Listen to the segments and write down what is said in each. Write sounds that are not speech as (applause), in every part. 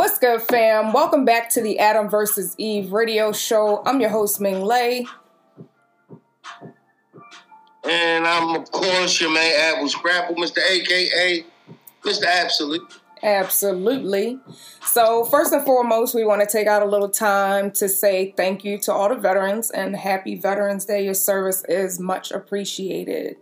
What's good, fam? Welcome back to the Adam versus Eve radio show. I'm your host, Ming Ley. And I'm, of course, your main Apple Scrapple, Mr. AKA Mr. Absolute. Absolutely. So, first and foremost, we want to take out a little time to say thank you to all the veterans and happy Veterans Day. Your service is much appreciated.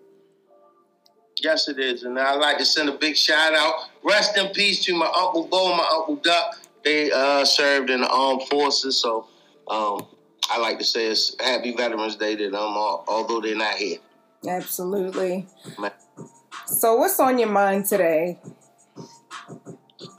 Yes, it is. And I'd like to send a big shout out. Rest in peace to my Uncle Bo and my Uncle Duck. They uh, served in the armed forces. So um, I like to say it's Happy Veterans Day to them, although they're not here. Absolutely. So, what's on your mind today?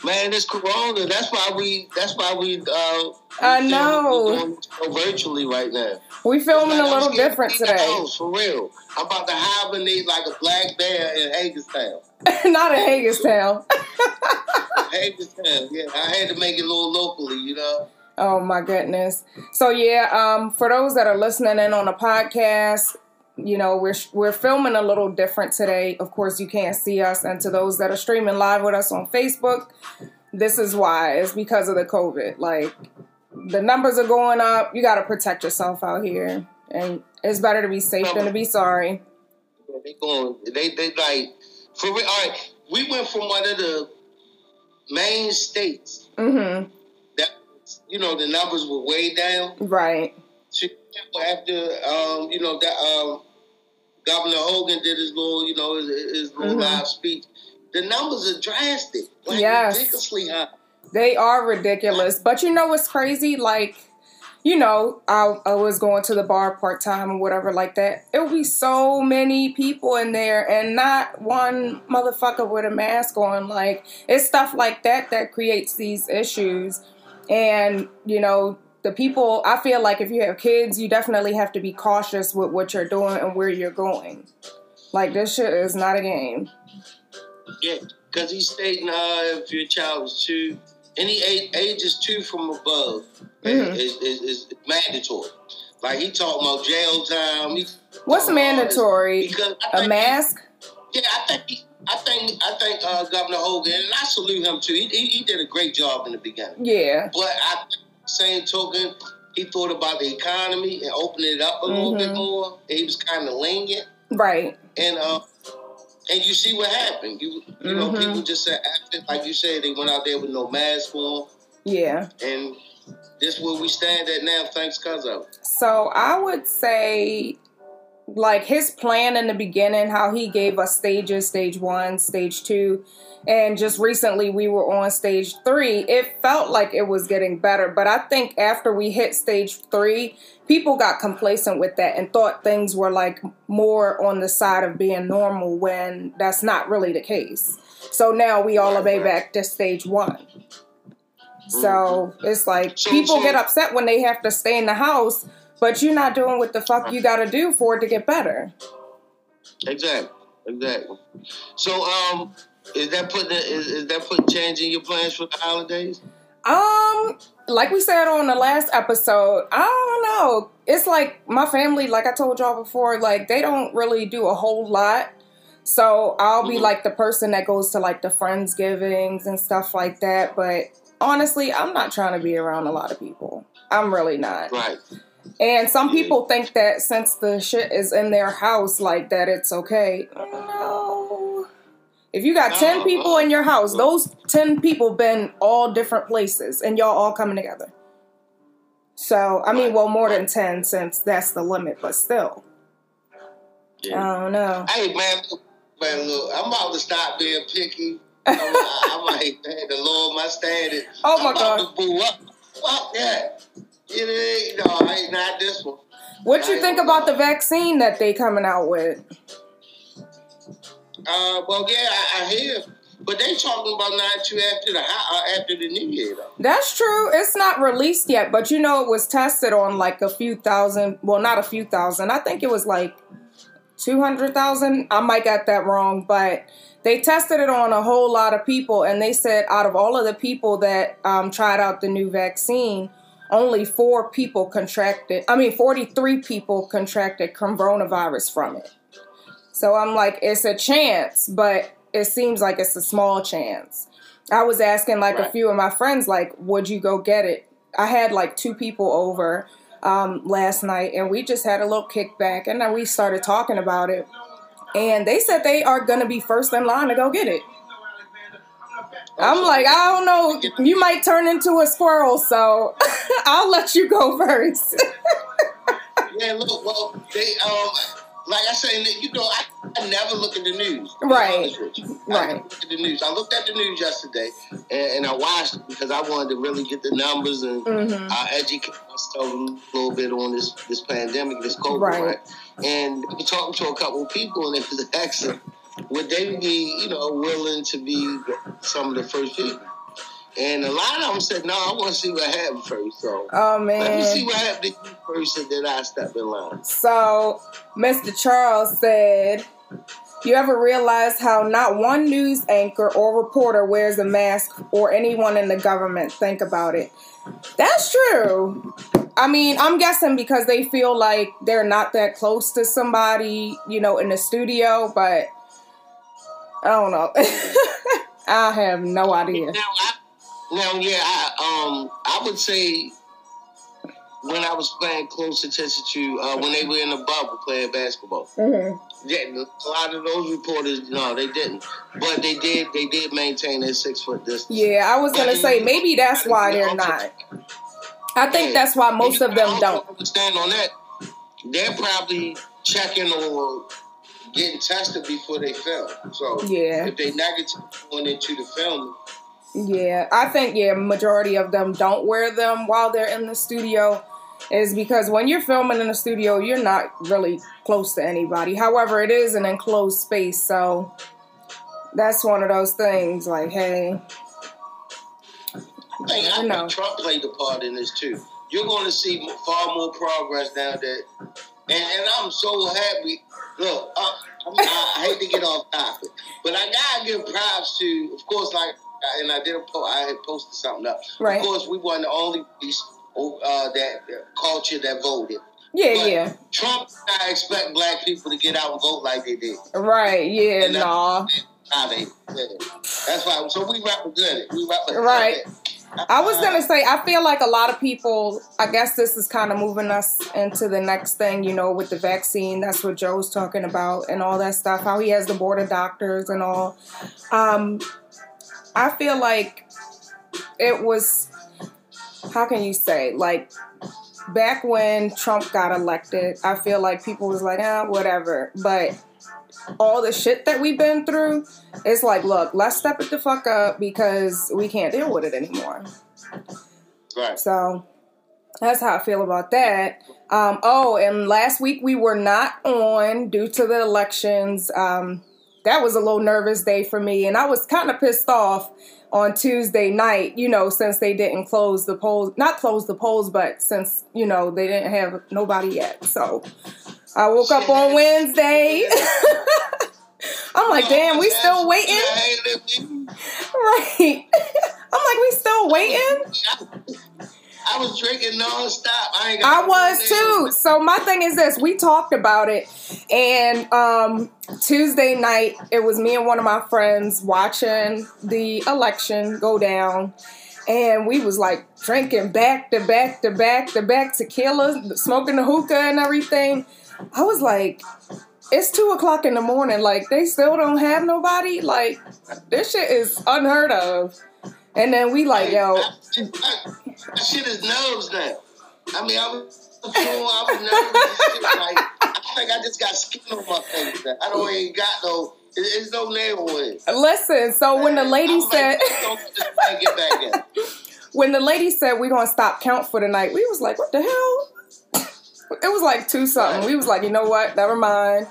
Man, it's Corona. That's why we. That's why we. Uh, I know. virtually right now. We filming like, a little different today. House, for real. I'm about to hibernate like a black bear in Hagerstown. (laughs) Not in Hagerstown. (laughs) Hagerstown. Yeah, I had to make it a little locally. You know. Oh my goodness. So yeah, um, for those that are listening in on the podcast, you know we're we're filming a little different today. Of course you can't see us. And to those that are streaming live with us on facebook this is why. It's because of the covid. Like the numbers are going up. You got to protect yourself out here. And it's better to be safe than to be sorry. They going they they like for real. all right. We went from one of the main states mm-hmm. that you know the numbers were way down right. after um, you know that um, Governor Hogan did his little, you know, his, his little mm-hmm. live speech. The numbers are drastic, like yes. ridiculously high. They are ridiculous. But you know what's crazy? Like, you know, I, I was going to the bar part time or whatever like that. It would be so many people in there and not one motherfucker with a mask on. Like, it's stuff like that that creates these issues. And, you know, the people i feel like if you have kids you definitely have to be cautious with what you're doing and where you're going. Like this shit is not a game. Yeah because he's stating uh, if your child is two any age, age is two from above mm-hmm. is, is, is, mandatory. Like he talking about jail time what's mandatory? Because a mask he, yeah i think he, I think I think uh, Governor Hogan, and I salute him too. He, he, he, did a great job in the beginning. Yeah, but I same token, he thought about the economy and opening it up a mm-hmm. little bit mm-hmm. more. He was kind of lenient, right? And uh, and you see what happened. You you mm-hmm. know people just said after, like you said, they went out there with no mask on. Yeah, and this is where we stand at now, thanks cause of. So I would say like his plan in the beginning, how he gave us stages, stage one, stage two, and just recently we were on stage three, it felt like it was getting better. But I think after we hit stage three, people got complacent with that and thought things were like more on the side of being normal when that's not really the case. So now we all way back to stage one. So it's like people get upset when they have to stay in the house but you're not doing what the fuck you got to do for it to get better. Exactly. Exactly. So, um, is that putting is, is that putting change in your plans for the holidays? Um, like we said on the last episode, I don't know. It's like my family, like I told y'all before, like they don't really do a whole lot. So I'll be mm-hmm. like the person that goes to like the friendsgivings and stuff like that. But honestly, I'm not trying to be around a lot of people. I'm really not. Right. And some people think that since the shit is in their house, like that, it's okay. No. If you got 10 people in your house, those 10 people been all different places and y'all all coming together. So, I mean, well, more than 10 since that's the limit, but still. Yeah. I don't know. Hey, man, man, look, I'm about to stop being picky. I, I might, the Lord, my standard. Oh, my I'm God. About to boo up. Fuck that. It ain't, no, ain't not this one. What you think about the vaccine that they coming out with? Uh, well, yeah, I, I hear, but they talking about not too after the uh, after the new year though. That's true. It's not released yet, but you know it was tested on like a few thousand. Well, not a few thousand. I think it was like two hundred thousand. I might got that wrong, but they tested it on a whole lot of people, and they said out of all of the people that um, tried out the new vaccine, only four people contracted, I mean, 43 people contracted coronavirus from it. So I'm like, it's a chance, but it seems like it's a small chance. I was asking like Right. a few of my friends, like, would you go get it? I had like two people over um, last night, and we just had a little kickback, and then we started talking about it. And they said they are gonna be first in line to go get it. I'm like, I don't know, you might turn into a squirrel, so (laughs) I'll let you go first. (laughs) Yeah, look, well, they um, like I say, you know, I, I never look at the news. Right. honest with you. I Right. look at the news. I looked at the news yesterday, and, and I watched it because I wanted to really get the numbers and Mhm. uh, educate myself a little bit on this this pandemic, this COVID, Right. right? And talking to a couple of people, and they was asking, would they be, you know, willing to be some of the first people? And a lot of them said, no, I want to see what happened first. So Oh man, let me see what happened to you first, and then I step in line. So Mr. Charles said, You ever realize how not one news anchor or reporter wears a mask or anyone in the government? Think about it. That's true. I mean, I'm guessing because they feel like they're not that close to somebody, you know, in the studio, but I don't know. (laughs) I have no idea. Now, I, now, yeah, I, um, I would say when I was paying close attention to uh, when they were in the bubble playing basketball, hmm yeah, a lot of those reporters, no, they didn't, but they did. They did maintain their six foot distance. Yeah, I was gonna say maybe that's why they're not. I think that's why most of them don't. understand on that. They're probably checking or getting tested before they film. So Yeah. if they negative going into the film, Yeah, I think yeah, majority of them don't wear them while they're in the studio is because when you're filming in the studio, you're not really close to anybody. However, it is an enclosed space, so that's one of those things like, hey, I think, I know. think Trump played a part in this too. You're going to see far more progress now that, and, and I'm so happy. Look, uh, I, hate to get off topic, but I gotta give props to, of course, like, and I did a po- I had posted something up. Right. Of course, we weren't the only piece uh, that culture that voted. yeah, But yeah, Trump I expect black people to get out and vote like they did. right, yeah, And, nah. How they did. That's why. So we represent it. We represent Right. it. I was gonna say, I feel like a lot of people. I guess this is kind of moving us into the next thing, you know, with the vaccine. That's what Joe's talking about and all that stuff. How he has the board of doctors and all. Um, I feel like it was. How can you say like back when Trump got elected? I feel like people was like, ah, whatever. But all the shit that we've been through, it's like, look, let's step it the fuck up because we can't deal with it anymore. Right. So that's how I feel about that. Um, oh, and last week we were not on due to the elections. Um, that was a little nervous day for me, and I was kind of pissed off on Tuesday night. You know, since they didn't close the polls, not close the polls, but since you know they didn't have nobody yet. So I woke up on Wednesday. (laughs) I'm like, damn, we still waiting, right? (laughs) I'm like, we still waiting. I was drinking nonstop. I ain't I was too. So my thing is this: we talked about it, and um, Tuesday night it was me and one of my friends watching the election go down, and we was like drinking back to back to back to back tequila, smoking the hookah and everything. I was like, it's two o'clock in the morning. Like they still don't have nobody. Like this shit is unheard of. And then we like, yo, I, I, that shit is nerves now. I mean, I was, I was nervous. Like, I think I just got skin on my face. now. I don't even got no. It's no nail it. listen. So when the lady like, said. don't just try to get back (laughs) when the lady said we're gonna stop count for the night, we was like, what the hell? It was like two something. We was like, you know what? Never mind.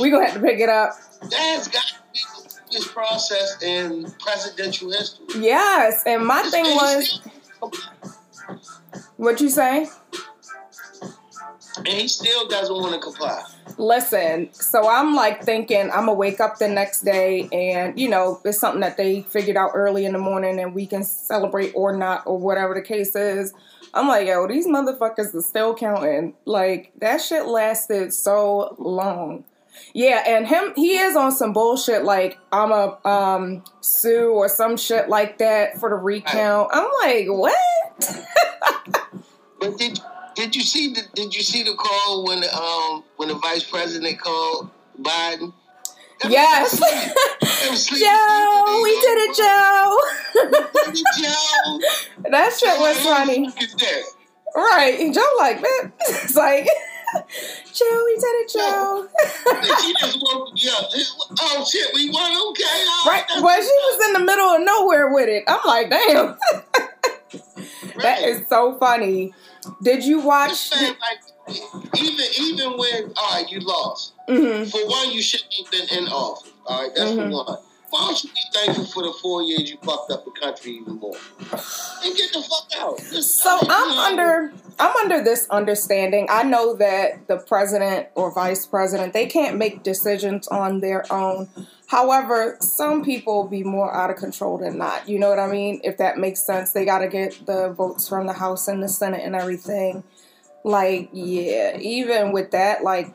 We gonna have to pick it up. That's got to be the biggest process in presidential history. Yes, and my thing was, what you say? and he still doesn't want to comply. Listen, so I'm like thinking I'm gonna wake up the next day and you know it's something that they figured out early in the morning and we can celebrate or not or whatever the case is. I'm like, yo, these motherfuckers are still counting. Like that shit lasted so long. Yeah, and him he is on some bullshit like I'm a um sue or some shit like that for the recount. I'm like, what? but did did you see the did you see the call when um when the vice president called Biden? Yes. (laughs) (laughs) Joe, we did it, Joe. That shit was funny. Right. And Joe like that. It's like Joe, we did it, Joe. she (laughs) just woke me up. Oh shit, we won. Okay, oh, right. Well, she was in the middle of nowhere with it. I'm like, damn. that is so funny. Did you watch? Like, even even when all right, you lost. Mm-hmm. For one, you shouldn't have been in office. All right, that's mm-hmm. for one. Why don't you be thankful for the four years you fucked up the country even more? And get the fuck out. so I'm under I'm under this understanding. I know that the president or vice president they can't make decisions on their own. However, some people be more out of control than not. You know what I mean? If that makes sense, they got to get the votes from the House and the Senate and everything. Like, yeah, even with that, like,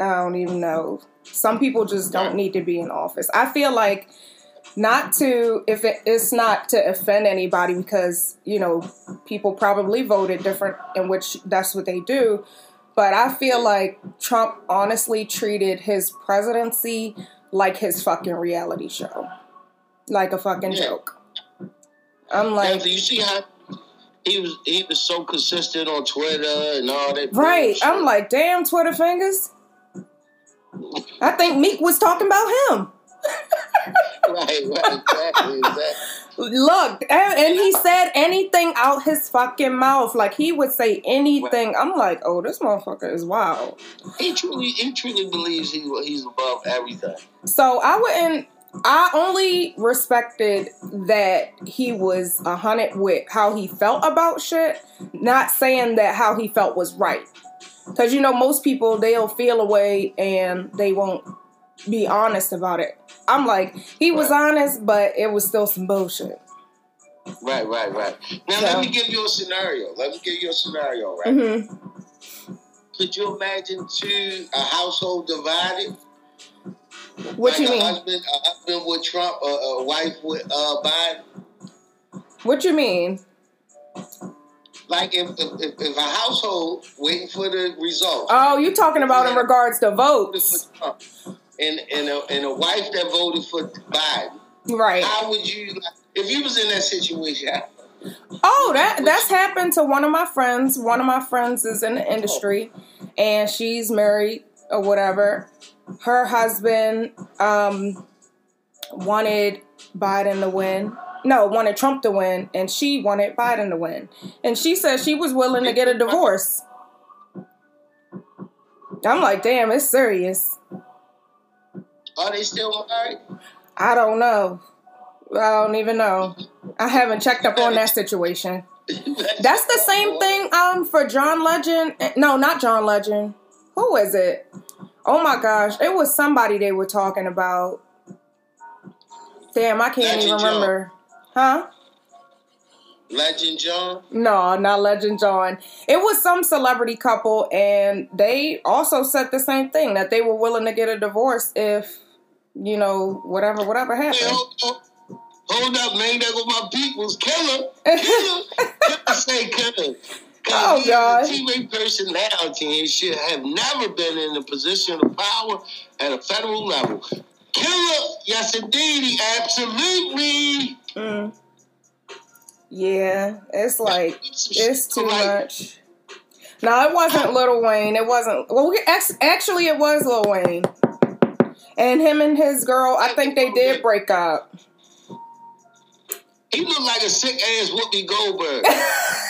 I don't even know. Some people just don't need to be in office. I feel like not to if it, it's not to offend anybody because you know people probably voted different in which that's what they do. But i feel like trump honestly treated his presidency like his fucking reality show. Like a fucking yeah. joke. I'm like yeah, you see how he was he was so consistent on twitter and all that right i'm like damn twitter fingers I think Meek was talking about him. right, right, exactly, exactly. Look, and, and, he said anything out his fucking mouth. Like he would say anything. I'm like, oh, this motherfucker is wild. He truly, he truly believes he, he's above everything. So I wouldn't. I only respected that he was a hundred with how he felt about shit, not saying that how he felt was right. Because you know, most people they'll feel away and they won't be honest about it. I'm like, he was right. honest, but it was still some bullshit. Right, right, right. Now so. let me give you a scenario. Let me give you a scenario, right? Mm-hmm. Could you imagine two a household divided? What like you mean? Husband, a husband with Trump, a, a wife with uh, Biden. What you mean? like if, if, if, a household waiting for the results. Oh, you talking about in regards to votes? And and a, and a wife that voted for Biden. Right. How would you if you was in that situation? Oh, that that's happened to one of my friends. One of my friends is in the industry, and she's married or whatever. Her husband um, wanted Biden to win no, wanted Trump to win, and she wanted Biden to win. And she said she was willing to get a divorce. I'm like, damn, it's serious. Are they still married? I don't know. I don't even know. I haven't checked up on that situation. (laughs) That's the same thing um for John Legend. No, not John Legend. Who is it? Oh my gosh, it was somebody they were talking about. Damn, I can't Legend even remember. John. Huh? Legend John? No, not Legend John. It was some celebrity couple, and they also said the same thing that they were willing to get a divorce if, you know, whatever, whatever happened. Hey, hold, hold, hold, up, man. That was my people's killer. (laughs) Killer. killer say killer. Oh God! TV personality and should have never been in a position of power at a federal level. Killer, yes indeed, absolutely. Mm. Yeah, it's like it's too much. No, it wasn't Lil Wayne. It wasn't. Well, actually, it was Lil Wayne, and him and his girl. I think they did break up. He looked like a sick ass Whoopi Goldberg. (laughs)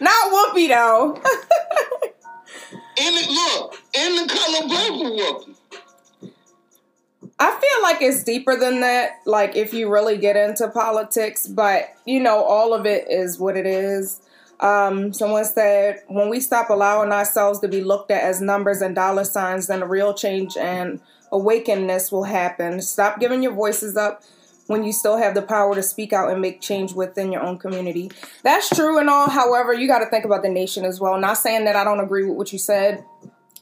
Not Whoopi though. in the look, in the color purple Whoopi. I feel like it's deeper than that. Like if you really get into politics, but you know, all of it is what it is. Um, someone said, when we stop allowing ourselves to be looked at as numbers and dollar signs, then a real change and awakeness will happen. Stop giving your voices up when you still have the power to speak out and make change within your own community. That's true and all. However, you got to think about the nation as well. Not saying that I don't agree with what you said,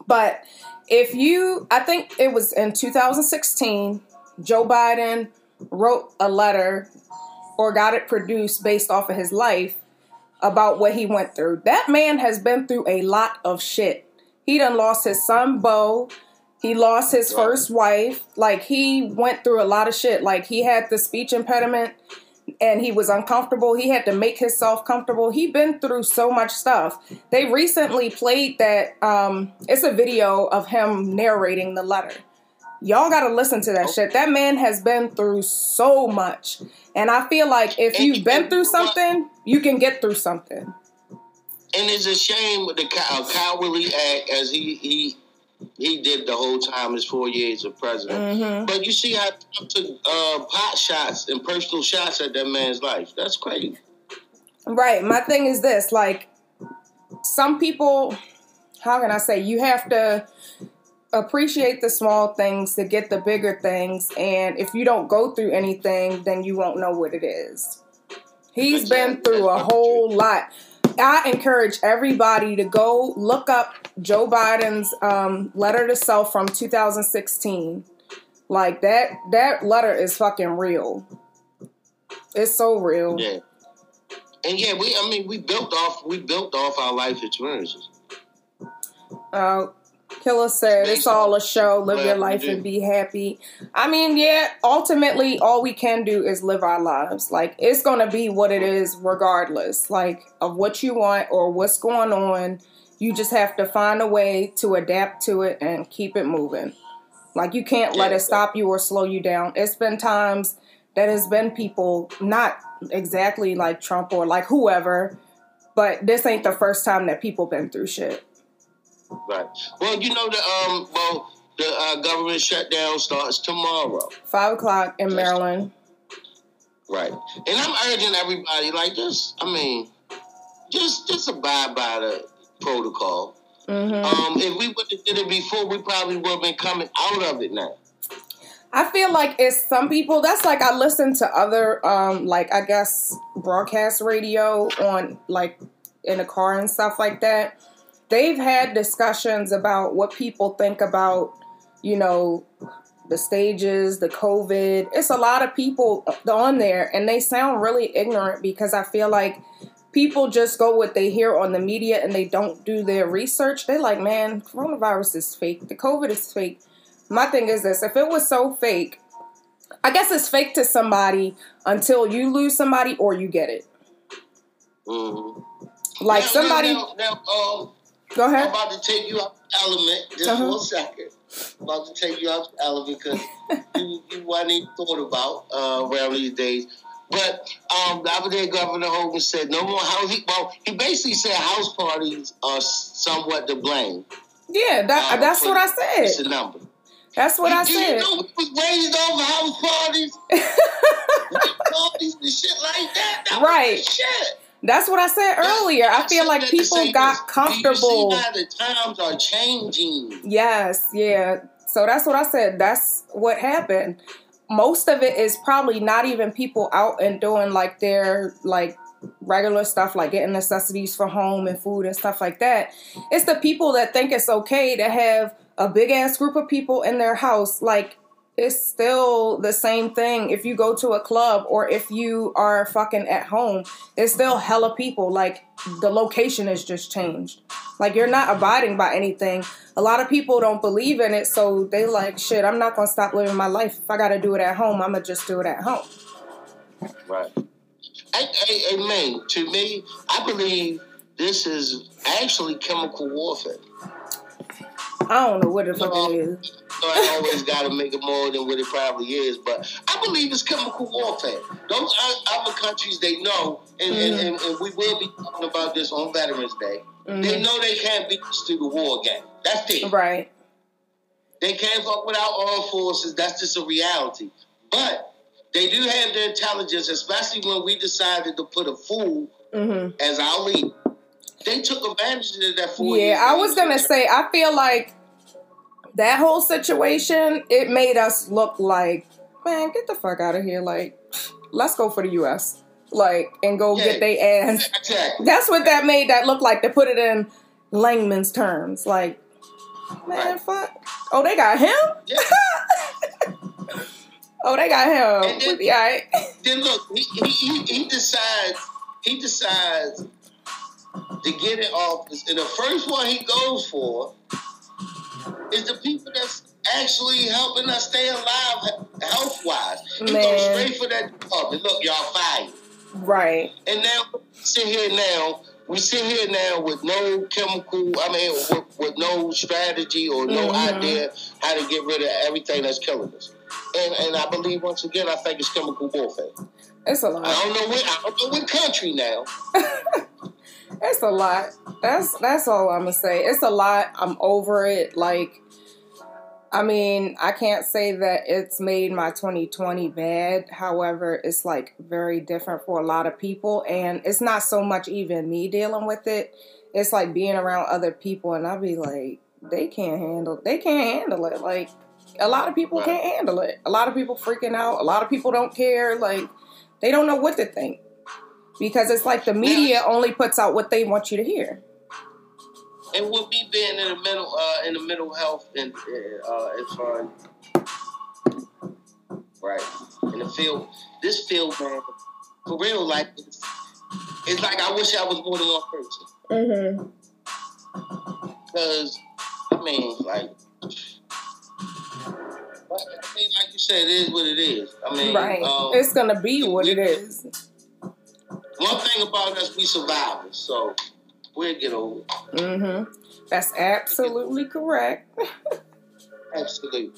but if you, I think it was in 2016, Joe Biden wrote a letter or got it produced based off of his life about what he went through. That man has been through a lot of shit. He done lost his son, Bo. He lost his first wife. Like he went through a lot of shit. Like he had the speech impediment and he was uncomfortable. He had to make himself comfortable. He been through so much stuff. They recently played that um it's a video of him narrating the letter. Y'all got to listen to that shit. That man has been through so much. And I feel like if you've been through something, you can get through something. And it's a shame with the cow- cowardly act as he he he did the whole time his four years of president. Mm-hmm. But you see how Trump took uh, pot shots and personal shots at that man's life. That's crazy. Right. My thing is this like, some people, how can I say, you have to appreciate the small things to get the bigger things. And if you don't go through anything, then you won't know what it is. He's been through a whole lot. I encourage everybody to go look up Joe Biden's um, letter to self from 2016. Like that, that letter is fucking real. It's so real. Yeah. And yeah, we I mean we built off we built off our life experiences. Uh, Killer said it's all a show. Live your life and be happy. I mean, yeah, ultimately, all we can do is live our lives. Like, it's going to be what it is, regardless, like, of what you want or what's going on. You just have to find a way to adapt to it and keep it moving. Like, you can't let it stop you or slow you down. It's been times that has been people, not exactly like Trump or like whoever, but this ain't the first time that people been through shit. Right. Well, you know the um well the uh, government shutdown starts tomorrow. Five o'clock in Maryland. Right. And I'm urging everybody like just I mean, just just abide by the protocol. Mm-hmm. Um, if we would have did it before, we probably would have been coming out of it now. I feel like it's some people. That's like I listen to other, um, like I guess broadcast radio on like in a car and stuff like that they've had discussions about what people think about, you know, the stages, the COVID. It's a lot of people on there, and they sound really ignorant because I feel like people just go what they hear on the media and they don't do their research. They're like, man, coronavirus is fake. The COVID is fake. My thing is this if it was so fake, I guess it's fake to somebody until you lose somebody or you get it. Mm-hmm. Like now, somebody. Now, now, um, Go ahead. I'm about to take you out the element just uh-huh. for a second. I'm about to take you out the element because (laughs) you, you wasn't even thought about uh, around these days. But um, the other day, Governor Hogan said no more house. He, well, he basically said house parties are somewhat to blame. Yeah, that, uh, that's what I said. It's a number. That's what you, I said. You know, we was raised over house parties, (laughs) parties and shit like that. that right. shit. That's what I said earlier. I feel like people got comfortable. Do you see how the times are changing? Yes, yeah. So that's what I said. That's what happened. Most of it is probably not even people out and doing like their like regular stuff like getting necessities for home and food and stuff like that. It's the people that think it's okay to have a big ass group of people in their house like it's still the same thing if you go to a club or if you are fucking at home. It's still hella people. Like the location has just changed. Like you're not abiding by anything. A lot of people don't believe in it, so they like shit. I'm not gonna stop living my life. If I gotta do it at home, I'm gonna just do it at home. Right. Amen. To me, I believe this is actually chemical warfare. I don't know what the fuck it is. So I always got to make it more than what it probably is. But I believe it's chemical warfare. Those other countries, they know, and, mm-hmm. and, and, and, we will be talking about this on Veterans Day. Mm-hmm. They know they can't beat us through the war again. That's it. Right. They can't fuck without armed forces. That's just a reality. But they do have the intelligence, especially when we decided to put a fool mm-hmm. as our leader. They took advantage of that. Yeah, I was gonna say, I feel like that whole situation, it made us look like, man, get the fuck out of here. Like, let's go for the U.S. Like and go Yeah. get their ass. Exactly. That's what that made that look like. They put it in Langman's terms. Like, man, Right. fuck. Oh, they got him. Yeah. (laughs) Oh, they got him. And then- We'll be all right. then look, he, he, he, he decides he decides to get in office, and the first one he goes for is the people that's actually helping us stay alive health wise. He goes straight for that department. Look, y'all fired. Right. And now we sit here now. We sit here now with no chemical. I mean, with, with no strategy or no Mhm. idea how to get rid of everything that's killing us. And and I believe once again, I think it's chemical warfare. It's a lot. don't know what I don't know what country now. (laughs) It's a lot. That's that's all I'm gonna say. It's a lot. I'm over it. Like, I mean, I can't say that it's made my 2020 bad. However, it's like very different for a lot of people, and it's not so much even me dealing with it. It's like being around other people, and I'll be like, they can't handle. They can't handle it. Like, a lot of people can't handle it. A lot of people freaking out. A lot of people don't care. Like, they don't know what to think because it's like the media only puts out what they want you to hear. And with me being in the mental uh, in the mental health and uh, as far as right in the field, this field, man, for real, like it's, it's like I wish I was more than one person. Mm-hmm. Because, I mean, like, I mean, like you said, it is what it is. I mean, Right. um, it's gonna be what it is. One thing about us, we survivors, so we'll get over it. Mm-hmm. That's absolutely correct. (laughs) Absolutely.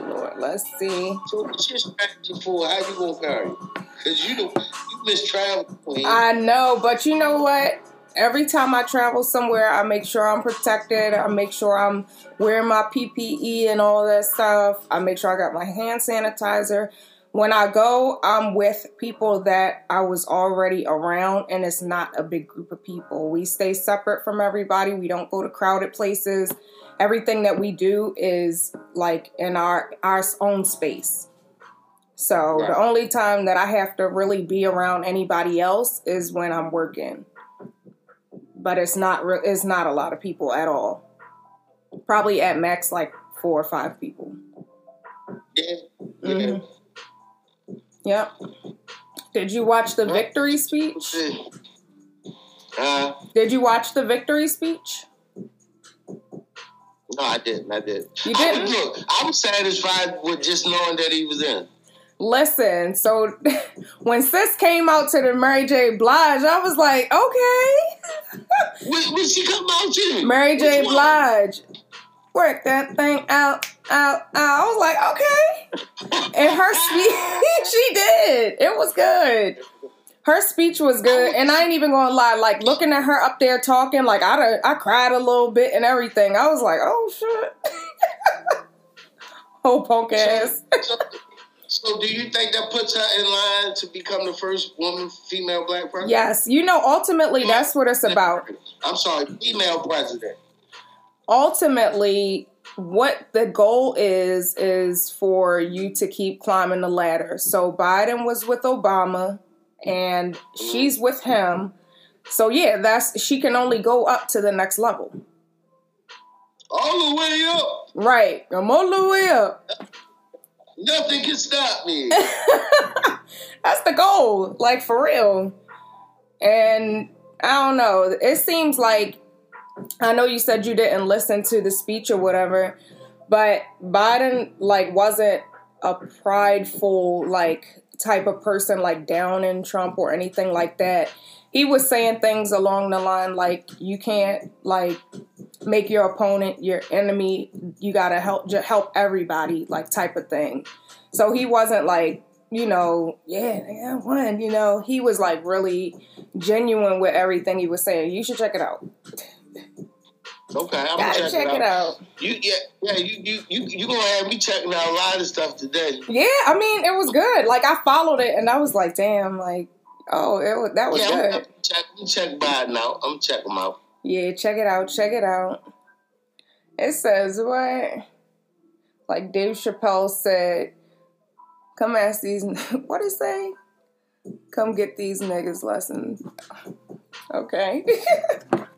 Lord, let's see. So, what's your strategy for how you gonna carry? Because you don't, you miss travel. Queen. I know, but you know what? Every time I travel somewhere, I make sure I'm protected. I make sure I'm wearing my PPE and all that stuff. I make sure I got my hand sanitizer. When I go, I'm with people that I was already around, and it's not a big group of people. We stay separate from everybody. We don't go to crowded places. Everything that we do is like in our our own space. So Right. the only time that I have to really be around anybody else is when I'm working. But it's not re- it's not a lot of people at all. Probably at max like four or five people. yeah, yeah. Mhm. Yep. Did you watch the victory speech? Uh, Did you watch the victory speech? no, I didn't. I didn't. You I didn't? was, look, I was satisfied with just knowing that he was in. Listen, so (laughs) when sis came out to the Mary J. Blige, I was like, okay. (laughs) When, when she come out to? Mary J. Blige. Work that thing out, out, out. I was like, okay. And her speech, (laughs) she did. It was good. Her speech was good, and I ain't even gonna lie. Like looking at her up there talking, like I, done- I cried a little bit and everything. I was like, oh shit. (laughs) oh punk ass. So, so do you think that puts her in line to become the first woman, female black president? Yes, you know, ultimately that's what it's about. I'm sorry, female president. ultimately what the goal is is for you to keep climbing the ladder. So Biden was with Obama and she's with him. So yeah, that's she can only go up to the next level. All the way up. Right. I'm all the way up. Nothing can stop me. (laughs) That's the goal, like for real. And I don't know. It seems like I know you said you didn't listen to the speech or whatever, but Biden like wasn't a prideful like type of person like down in Trump or anything like that. He was saying things along the line like you can't like make your opponent your enemy. You got to help help everybody like type of thing. So he wasn't like you know, yeah, yeah, one. You know, he was like really genuine with everything he was saying. You should check it out. Okay, I'm gonna Gotta check, check it out. You yeah yeah you you you you gonna have me checking out a lot of stuff today. Yeah, I mean, it was good. Like I followed it, and I was like, damn, like, oh, it was, that was yeah, I'm good. check I'm check Biden out. I'm check him out. Yeah, check it out. Check it out. It says what? Like Dave Chappelle said, "Come ask these." (laughs) What it say? Come get these niggas lessons. Okay. (laughs)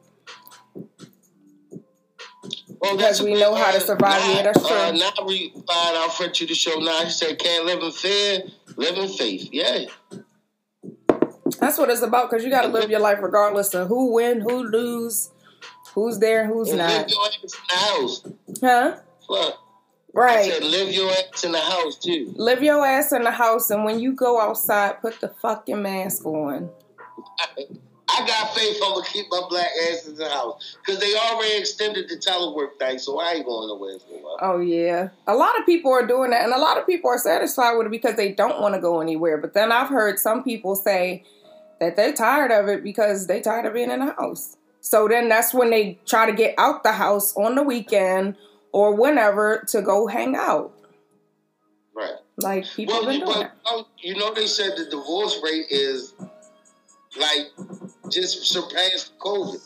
Well, Because we know how to survive. Now, Yeah, that's true. Uh, now we find our friend to the show. Now he said, "Can't live in fear, live in faith." Yeah, That's what it's about because you got to live your life regardless of who win, who lose, who's there, who's and live not. your ass in the house. Huh? Look, I Right. said, live your ass in the house too. Live your ass in the house, and when you go outside, put the fucking mask on. (laughs) I got faith I'm gonna keep my black ass in the house because they already extended the telework thing, so I ain't going nowhere for a while. Oh yeah, a lot of people are doing that, and a lot of people are satisfied with it because they don't want to go anywhere. But then I've heard some people say that they're tired of it because they're tired of being in the house. So then that's when they try to get out the house on the weekend or whenever to go hang out. Right. Like people Well, been doing well, that. you know they said the divorce rate is like just surpassed COVID.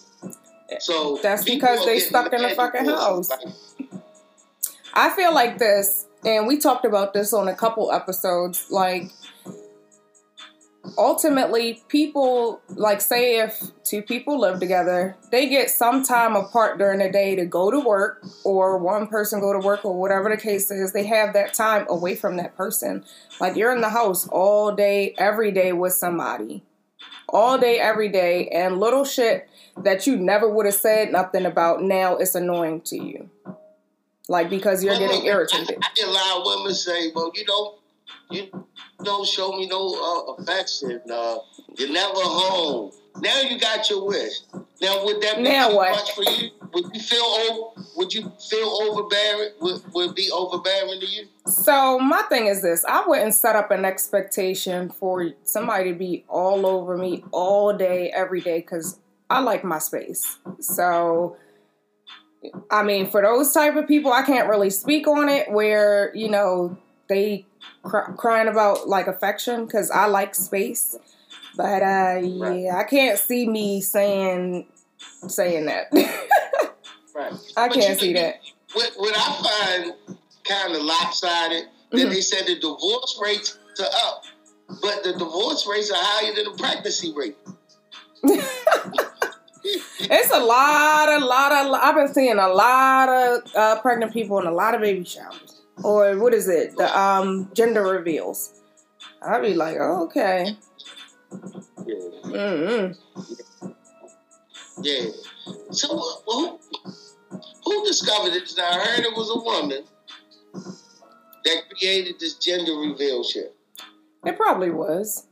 So That's because they stuck in the fucking house. Like, I feel like this, and we talked about this on a couple episodes. Like, ultimately, people, like, say if two people live together, they get some time apart during the day to go to work, or one person go to work, or whatever the case is. They have that time away from that person. Like, you're in the house all day, every day with somebody, all day, every day, and little shit that you never would have said nothing about now it's annoying to you. Like because you're well, getting irritated. I, I hear a lot of women say, "Well, you don't, you don't show me no uh, affection. Uh, you're never home." Now you got your wish. Now would that be Now too what? much for you? Would you feel over? Would you feel overbearing? Would would be overbearing to you? So my thing is this: I wouldn't set up an expectation for somebody to be all over me all day, every day, because I like my space. So, I mean, for those type of people, I can't really speak on it. Where you know they cry, crying about like affection, because I like space. But uh, yeah, I can't see me saying saying that. (laughs) Right. I But can't see that. What, what I find kind of lopsided that Mhm. they said the divorce rates are up, but the divorce rates are higher than the pregnancy rate. (laughs) It's a lot, a lot of. I've been seeing a lot of uh, pregnant people and a lot of baby showers, or what is it? The um gender reveals. I'd be like, oh, okay, Yeah. mm Yeah. So who, who discovered it? I heard it was a woman that created this gender reveal shit. it probably was.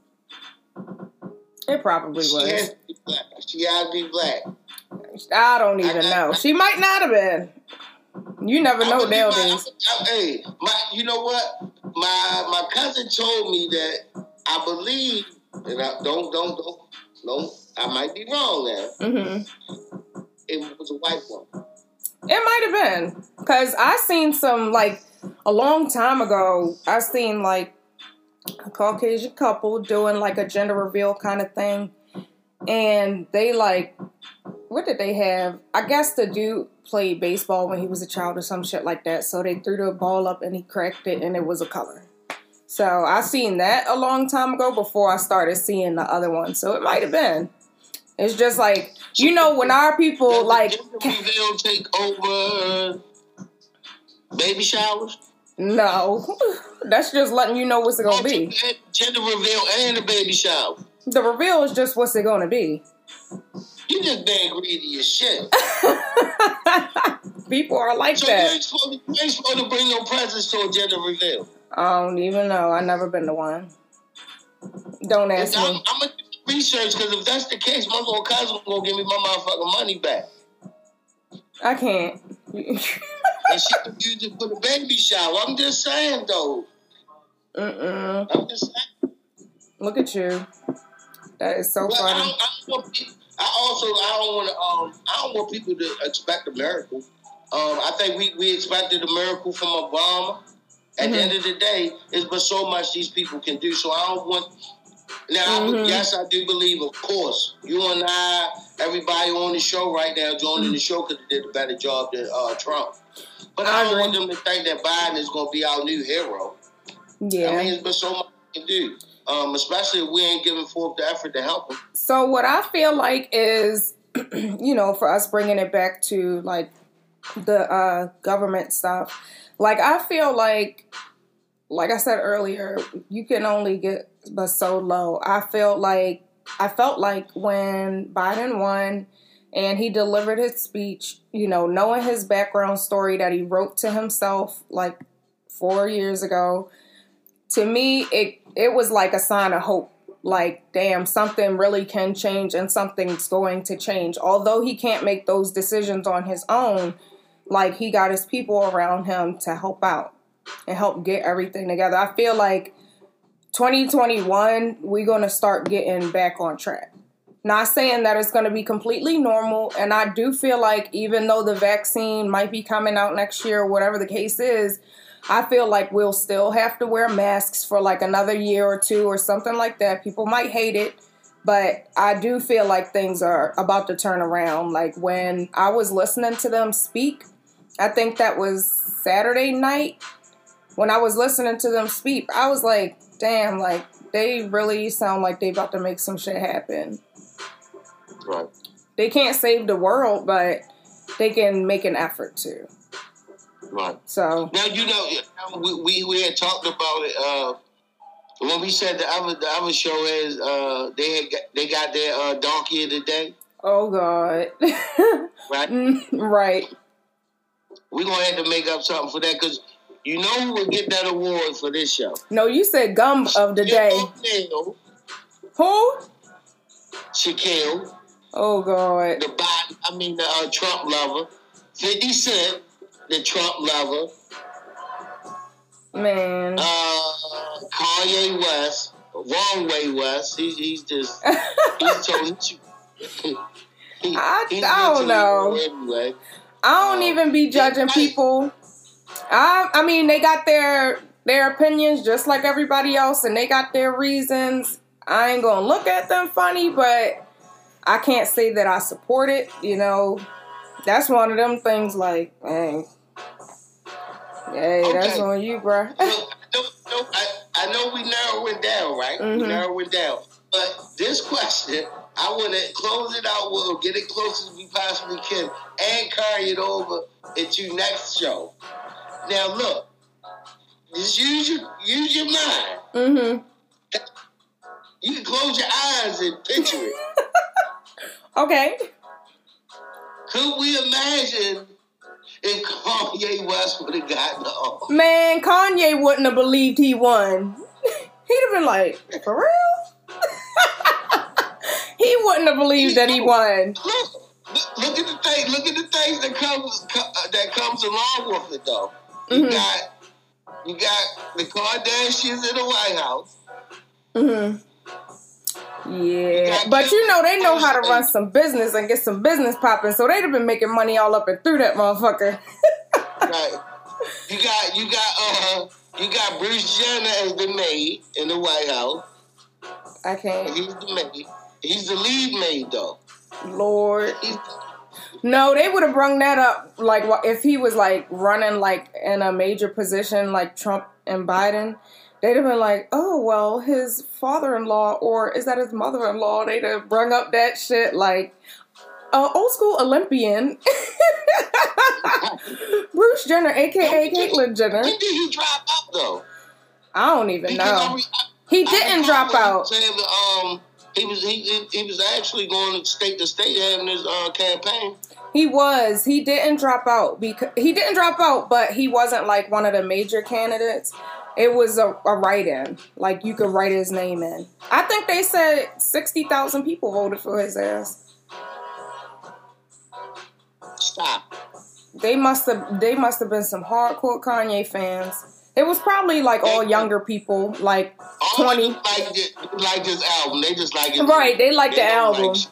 It probably She was. has to be black. She has to be black. I don't even I got- know. She might not have been. You never I know nowadays. Hey, my, you know what? My my cousin told me that I believe, and I don't don't don't no, I might be wrong now. hmm It was a white woman. It might have been because I seen some like a long time ago. I seen like a Caucasian couple doing like a gender reveal kind of thing, and they like what did they have? I guess the dude played baseball when he was a child or some shit like that. So they threw the ball up and he cracked it, and it was a color. So I seen that a long time ago before I started seeing the other one. So it might have been. It's just like you know when our people like gender reveal take over uh, baby showers. No, (laughs) that's just letting you know what's it gonna be. Gender reveal and a baby shower. The reveal is just what's it gonna be. You just being greedy as shit. (laughs) People are like So you that. ain't, supposed to, you ain't supposed to bring no presents to a gender reveal. I don't even know. I never been to one. Don't ask me. I'm research because if that's the case, my little cousin gonna give me my motherfucking money back, I can't. (laughs) and she can use it for the baby shower. I'm just saying though. Mm-mm. I'm just saying. Look at you. That is so Well, I, funny. don't, I, don't want I also I don't want to um I don't want people to expect a miracle. Um, I think we, we expected a miracle from Obama. At the Mhm. end of the day, it's but so much these people can do. So I don't want. Now, I would- Mhm. yes, I do believe, of course, you and I, everybody on the show right now, joining the show because they did a better job than uh, Trump. But I, I don't want them to think that Biden is going to be our new hero. Yeah. I mean, it's but so much can do. um, especially if we ain't giving forth the effort to help them. So what I feel like is, (clears throat) you know, for us bringing it back to like the uh, government stuff, like I feel like, like I said earlier, you can only get but so low. I felt like I felt like when Biden won and he delivered his speech, you know, knowing his background story that he wrote to himself like four years ago, to me it it was like a sign of hope. Like, damn, something really can change and something's going to change. Although he can't make those decisions on his own, like he got his people around him to help out and help get everything together. I feel like 2021, we're going to start getting back on track. Not saying that it's going to be completely normal. And I do feel like even though the vaccine might be coming out next year, whatever the case is, I feel like we'll still have to wear masks for like another year or two or something like that. People might hate it, but I do feel like things are about to turn around. Like when I was listening to them speak, I think that was Saturday night. When I was listening to them speak, I was like, damn, like they really sound like they about to make some shit happen. Right. They can't save the world, but they can make an effort to. Right. So now you know we we, we had talked about it uh, when we said the other the other show is uh, they had got, they got their uh, donkey of the day. Oh God. (laughs) right. Mm, right. We're gonna have to make up something for that because you know who will get that award for this show? No, you said gum of the day. Shaquille, Who? Shaquille, Oh God. the Biden, I mean the uh, Trump lover, Fifty Cent, the Trump lover, Man. uh, Kanye West, wrong way West. He's he's just (laughs) he's totally. (laughs) He, I- I don't know. Anyway, I don't even be judging people. I I mean they got their their opinions just like everybody else and they got their reasons. I ain't gonna look at them funny, but I can't say that I support it, you know. That's one of them things like, hey. Hey, that's on you, bro. (laughs) no, no, no, I, I know we narrowing down, right? Mhm. We narrowing down. But this question, I want to close it out or get it close as we possibly can, and carry it over into next show. Now, look, just use your use your mind. mm-hmm. You can close your eyes and picture it. (laughs) Okay. Could we imagine if Kanye West would have gotten the offer? Man, Kanye wouldn't have believed he won. (laughs) He'd have been like, for real? (laughs) he wouldn't have believed that he won. Look, look, at the thing. Look at the things that comes that comes along with it, though. You Mhm. got you got the Kardashians in the White House. Mm-hmm. Yeah, but you know they know how to run some business and get some business popping, so they'd have been making money all up and through that motherfucker. Right. You got you got uh you got Bruce Jenner as the maid in the White House. I can't, He's the maid. He's the lead maid though. Lord. He's, No, they would have brung that up like if he was like running like in a major position like Trump and Biden. They'd have been like, oh well, his father-in-law or is that his mother-in-law? They'd have brung up that shit like. Uh, old school Olympian, (laughs) Bruce Jenner, aka Caitlyn Jenner. when did he drop out though? I don't even Because I know. re- I- He didn't drop out. Saying um, he was he, he was actually going to state to state having his uh, campaign. He was. He didn't drop out because he didn't drop out, but he wasn't like one of the major candidates. It was a, a write-in. Like you could write his name in. I think they said sixty thousand people voted for his ass. Stop. They must have. They must have been some hardcore Kanye fans. It was probably like all younger people, like twenty. like this, like this album. They just like it. Right, they like the album. like-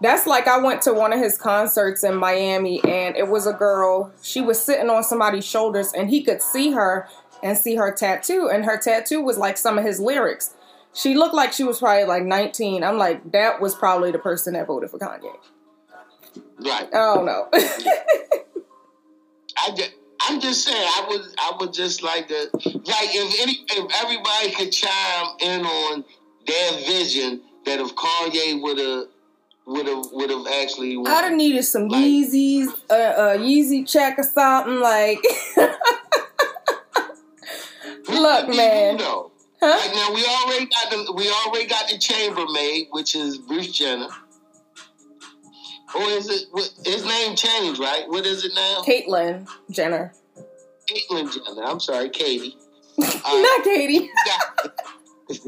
That's like I went to one of his concerts in Miami and it was a girl. She was sitting on somebody's shoulders and he could see her and see her tattoo. And her tattoo was like some of his lyrics. She looked like she was probably like 19. I'm like, that was probably the person that voted for Kanye. right. I don't know. (laughs) I just, I'm just saying, I would, I would just like to, like, if any, if everybody could chime in on their vision that if Kanye would have, would have, would have actually, I'd have needed some like, Yeezys, a uh, uh, Yeezy check or something like. (laughs) Look, man. Huh? Like now we already got the we already got the chambermaid, which is Bruce Jenner. Or is it his name changed, right? What is it now? Caitlyn Jenner. Caitlyn Jenner. I'm sorry, Katie. Uh, (laughs) Not Katie. (laughs)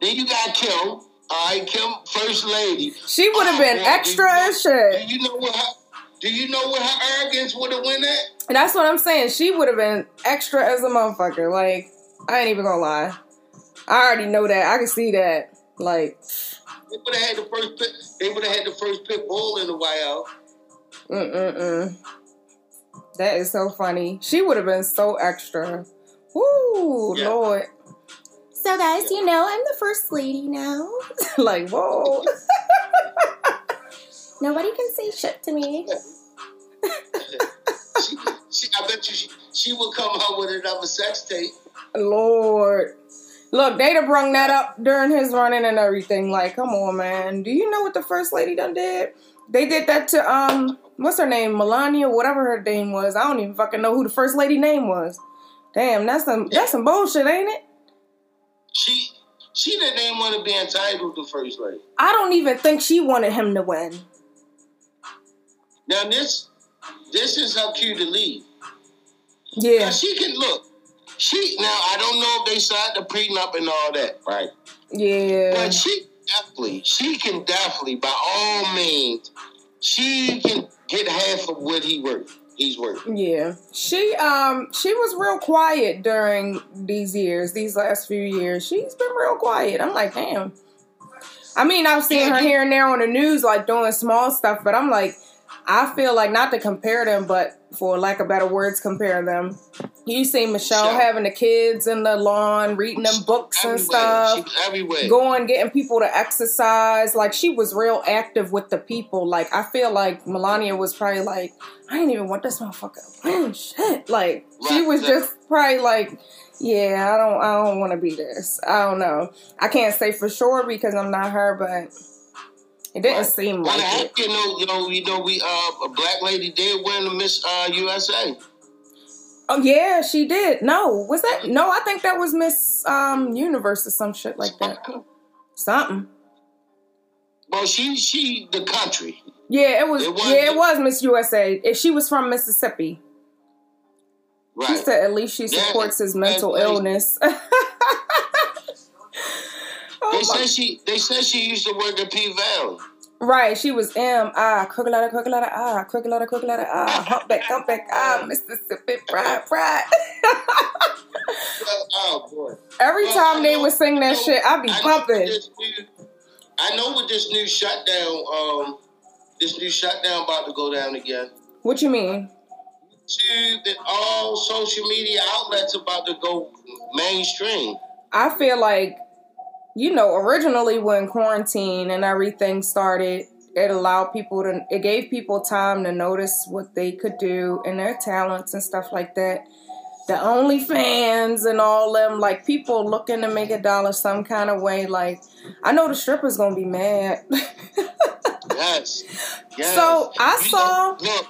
then you got Kim. All right, Kim, first lady. She would have oh, been extra as shit. Do you know what? Her, do you know what her arrogance would have went at? And That's what I'm saying. She would have been extra as a motherfucker. Like I ain't even gonna lie. I already know that. I can see that. Like they would have had the first. Pit, they would have had the first pit bull in the while. Mm mm mm. That is so funny. She would have been so extra. Woo, yeah. Lord. So, guys, you know, I'm the first lady now. (laughs) like, whoa. (laughs) Nobody can say shit to me. (laughs) she, she, I bet you she, she will come out with another sex tape. Lord. Look, they'd have brung that up during his running and everything. Like, come on, man. Do you know what the first lady done did? They did that to um, what's her name, Melania, whatever her name was. I don't even fucking know who the first lady name was. Damn, that's some that's some bullshit, ain't it? She she didn't even want to be entitled to first lady. I don't even think she wanted him to win. Now this this is her cue to leave. Yeah, she can look. She now I don't know if they signed the prenup and all that, right? Yeah. But she definitely, she can definitely, by all means, she can get half of what he worth. He's worth. Yeah. She um she was real quiet during these years, these last few years. She's been real quiet. I'm like, damn. I mean, I've seen her here and there on the news, like doing small stuff, but I'm like, I feel like not to compare them, but for lack of better words, compare them. You see Michelle having the kids in the lawn, reading them books everywhere. and stuff. everywhere. Going, getting people to exercise. Like she was real active with the people. Like I feel like Melania was probably like, I didn't even want this motherfucker to win. Shit. Like right. she was just probably like, yeah, I don't, I don't want to be this. I don't know. I can't say for sure because I'm not her, but it didn't right. seem like it. You know, you know, you know, we uh, a black lady did win the Miss uh, USA. Oh yeah, she did. No, was that? No, I think that was Miss um, Universe or some shit like that. Something. Well, she she the country. Yeah, it was. It yeah, it was Miss USA. If she was from Mississippi. Right. She said at least she supports his mental illness. (laughs) Oh they said she they said she used to work at P Valley. Right, she was M ah crooked letter, crooked letter ah crooked letter, crooked letter ah humpback, humpback ah Mississippi pride, pride. (laughs) oh boy! Every well, time they would sing that know, shit, I'd be I bumping. Know I know with this new shutdown, um, this new shutdown about to go down again. What you mean? To that all social media outlets about to go mainstream. I feel like you know, originally when quarantine and everything started, it allowed people to, it gave people time to notice what they could do and their talents and stuff like that. The OnlyFans and all them, like people looking to make a dollar some kind of way. Like, I know the stripper's gonna be mad. (laughs) yes. yes. So I you saw. Know, look,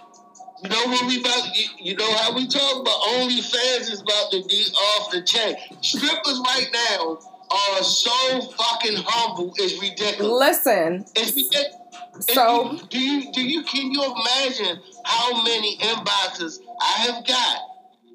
you know what we about? You, you know how we talk about OnlyFans is about to be off the chain. Strippers right now are so fucking humble. It's ridiculous. Listen. It's ridiculous. So you, do you do you can you imagine how many inboxes I have got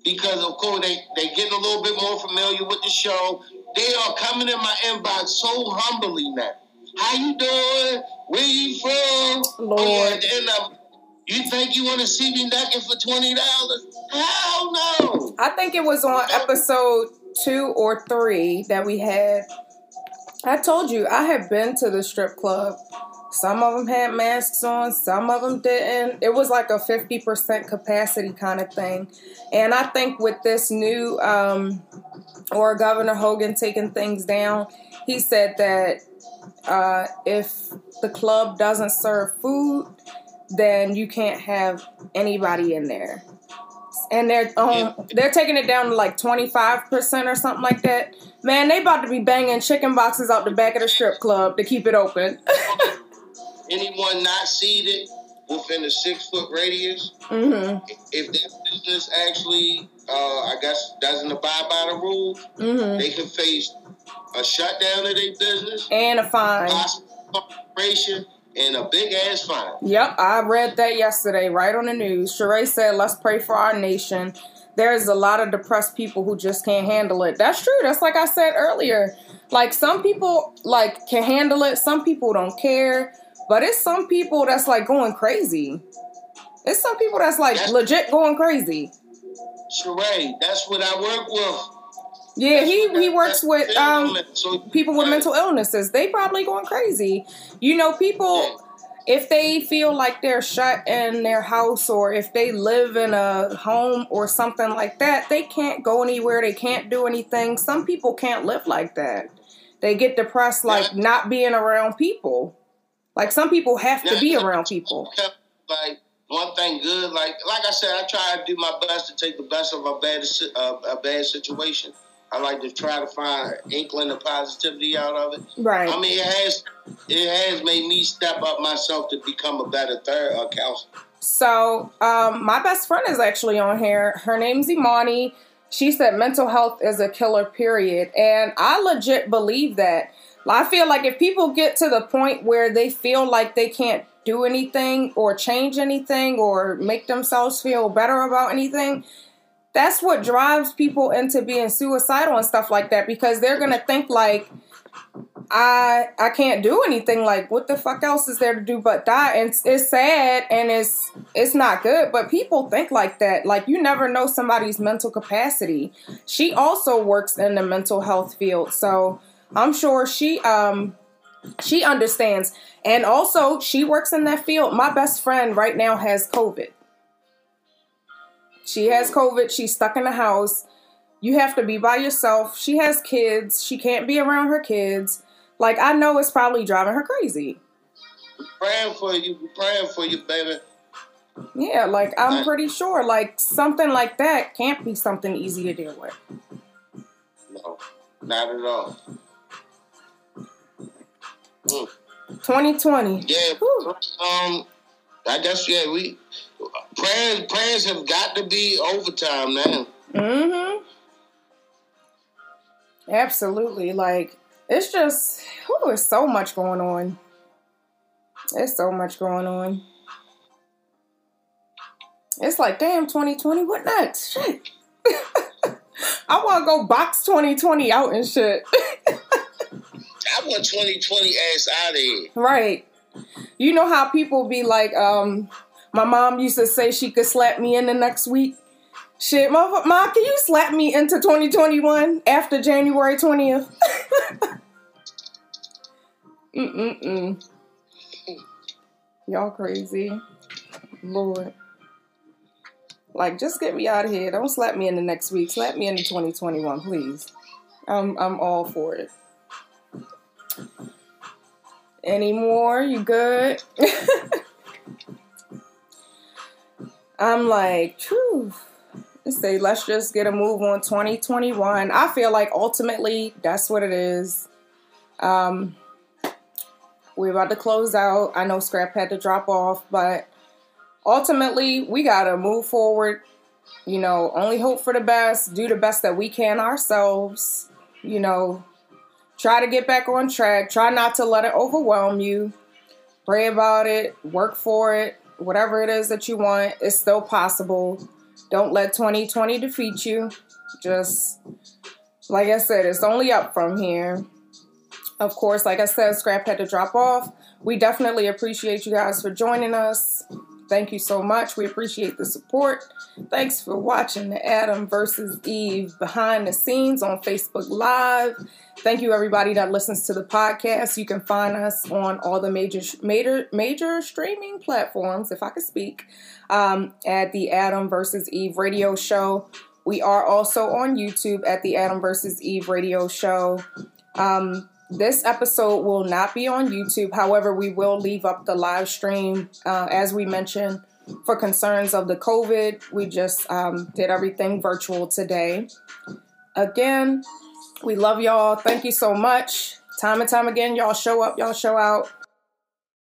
because of course they they getting a little bit more familiar with the show. They are coming in my inbox so humbly now. How you doing? Where you from? Lord. Oh, yeah, at the end of um, you think you want to see me naked for twenty dollars? Hell no! I think it was on episode two or three that we had, I told you I had been to the strip club. Some of them had masks on, some of them didn't. It was like a 50% capacity kind of thing. And I think with this new, um, or Governor Hogan taking things down, he said that uh, if the club doesn't serve food, then you can't have anybody in there and they're um they're taking it down to like twenty five percent or something like that. Man, they about to be banging chicken boxes out the back of the strip club to keep it open. (laughs) Anyone not seated within a six foot radius, hmm if that business actually, uh, I guess, doesn't abide by the rules, hmm they can face a shutdown of their business, And a fine. operation, and a big ass fine. Yep, I read that yesterday, right on the news. Sheree said, "Let's pray for our nation." There's a lot of depressed people who just can't handle it. That's true. That's like I said earlier. Like some people like can handle it. Some people don't care. But it's some people that's like going crazy. It's some people that's like That's- legit going crazy. Sheree, that's what I work with. Yeah, That's he he works with um people with mental illnesses. They probably going crazy. You know, people if they feel like they're shut in their house or if they live in a home or something like that, they can't go anywhere, they can't do anything. Some people can't live like that. They get depressed like not being around people. Like some people have to be around people. Like one thing good, like like I said, I try to do my best to take the best of a bad uh, a bad situation. I like to try to find inkling of positivity out of it. Right. I mean, it has it has made me step up myself to become a better third uh, counselor. So, um, my best friend is actually on here. Her name's Imani. She said mental health is a killer, period. And I legit believe that. I feel like if people get to the point where they feel like they can't do anything or change anything or make themselves feel better about anything, that's what drives people into being suicidal and stuff like that because they're going to think like, I I can't do anything. Like, what the fuck else is there to do but die? And it's, it's sad and it's it's not good. But people think like that. Like, you never know somebody's mental capacity. She also works in the mental health field, so I'm sure she um she understands. And also, she works in that field. My best friend right now has COVID. She has COVID. She's stuck in the house. You have to be by yourself. She has kids. She can't be around her kids. Like I know it's probably driving her crazy. Praying for you, praying for you, baby. Yeah, like I'm pretty sure like something like that can't be something easy to deal with. No, not at all. Mm. 2020. Yeah, Whew. um, I guess yeah, we prayers prayers have got to be overtime now. Mm-hmm. Absolutely. Like it's just whew, it's so much going on. It's so much going on. It's like, damn, 2020, what next? Shit. (laughs) I want to go box 2020 out and shit. (laughs) I want 2020 ass out of here. right. You know how people be like, um, my mom used to say she could slap me in the next week. Shit, motherfucker, mom, can you slap me into 2021 after January 20th? (laughs) Mm-mm-mm. Y'all crazy. Lord. Like, just get me out of here. Don't slap me in the next week. Slap me into 2021, please. I'm I'm all for it. Any more? You good? (laughs) I'm like. Say, let's just get a move on 2021. I feel like ultimately that's what it is. Um, we're about to close out. I know Scrap had to drop off, but ultimately we gotta move forward. You know, only hope for the best, do the best that we can ourselves. You know, try to get back on track. Try not to let it overwhelm you. Pray about it, work for it, whatever it is that you want, it's still possible. Don't let 2020 defeat you. Just like I said, it's only up from here. Of course, like I said, Scrap had to drop off. We definitely appreciate you guys for joining us. Thank you so much. We appreciate the support. Thanks for watching the Adam versus Eve behind the scenes on Facebook Live. Thank you everybody that listens to the podcast. You can find us on all the major major major streaming platforms, if I could speak, um, at the Adam versus Eve Radio Show. We are also on YouTube at the Adam versus Eve Radio Show. Um, this episode will not be on YouTube. However, we will leave up the live stream, uh, as we mentioned, for concerns of the COVID. We just um, did everything virtual today. Again, we love y'all. Thank you so much. Time and time again, y'all show up, y'all show out.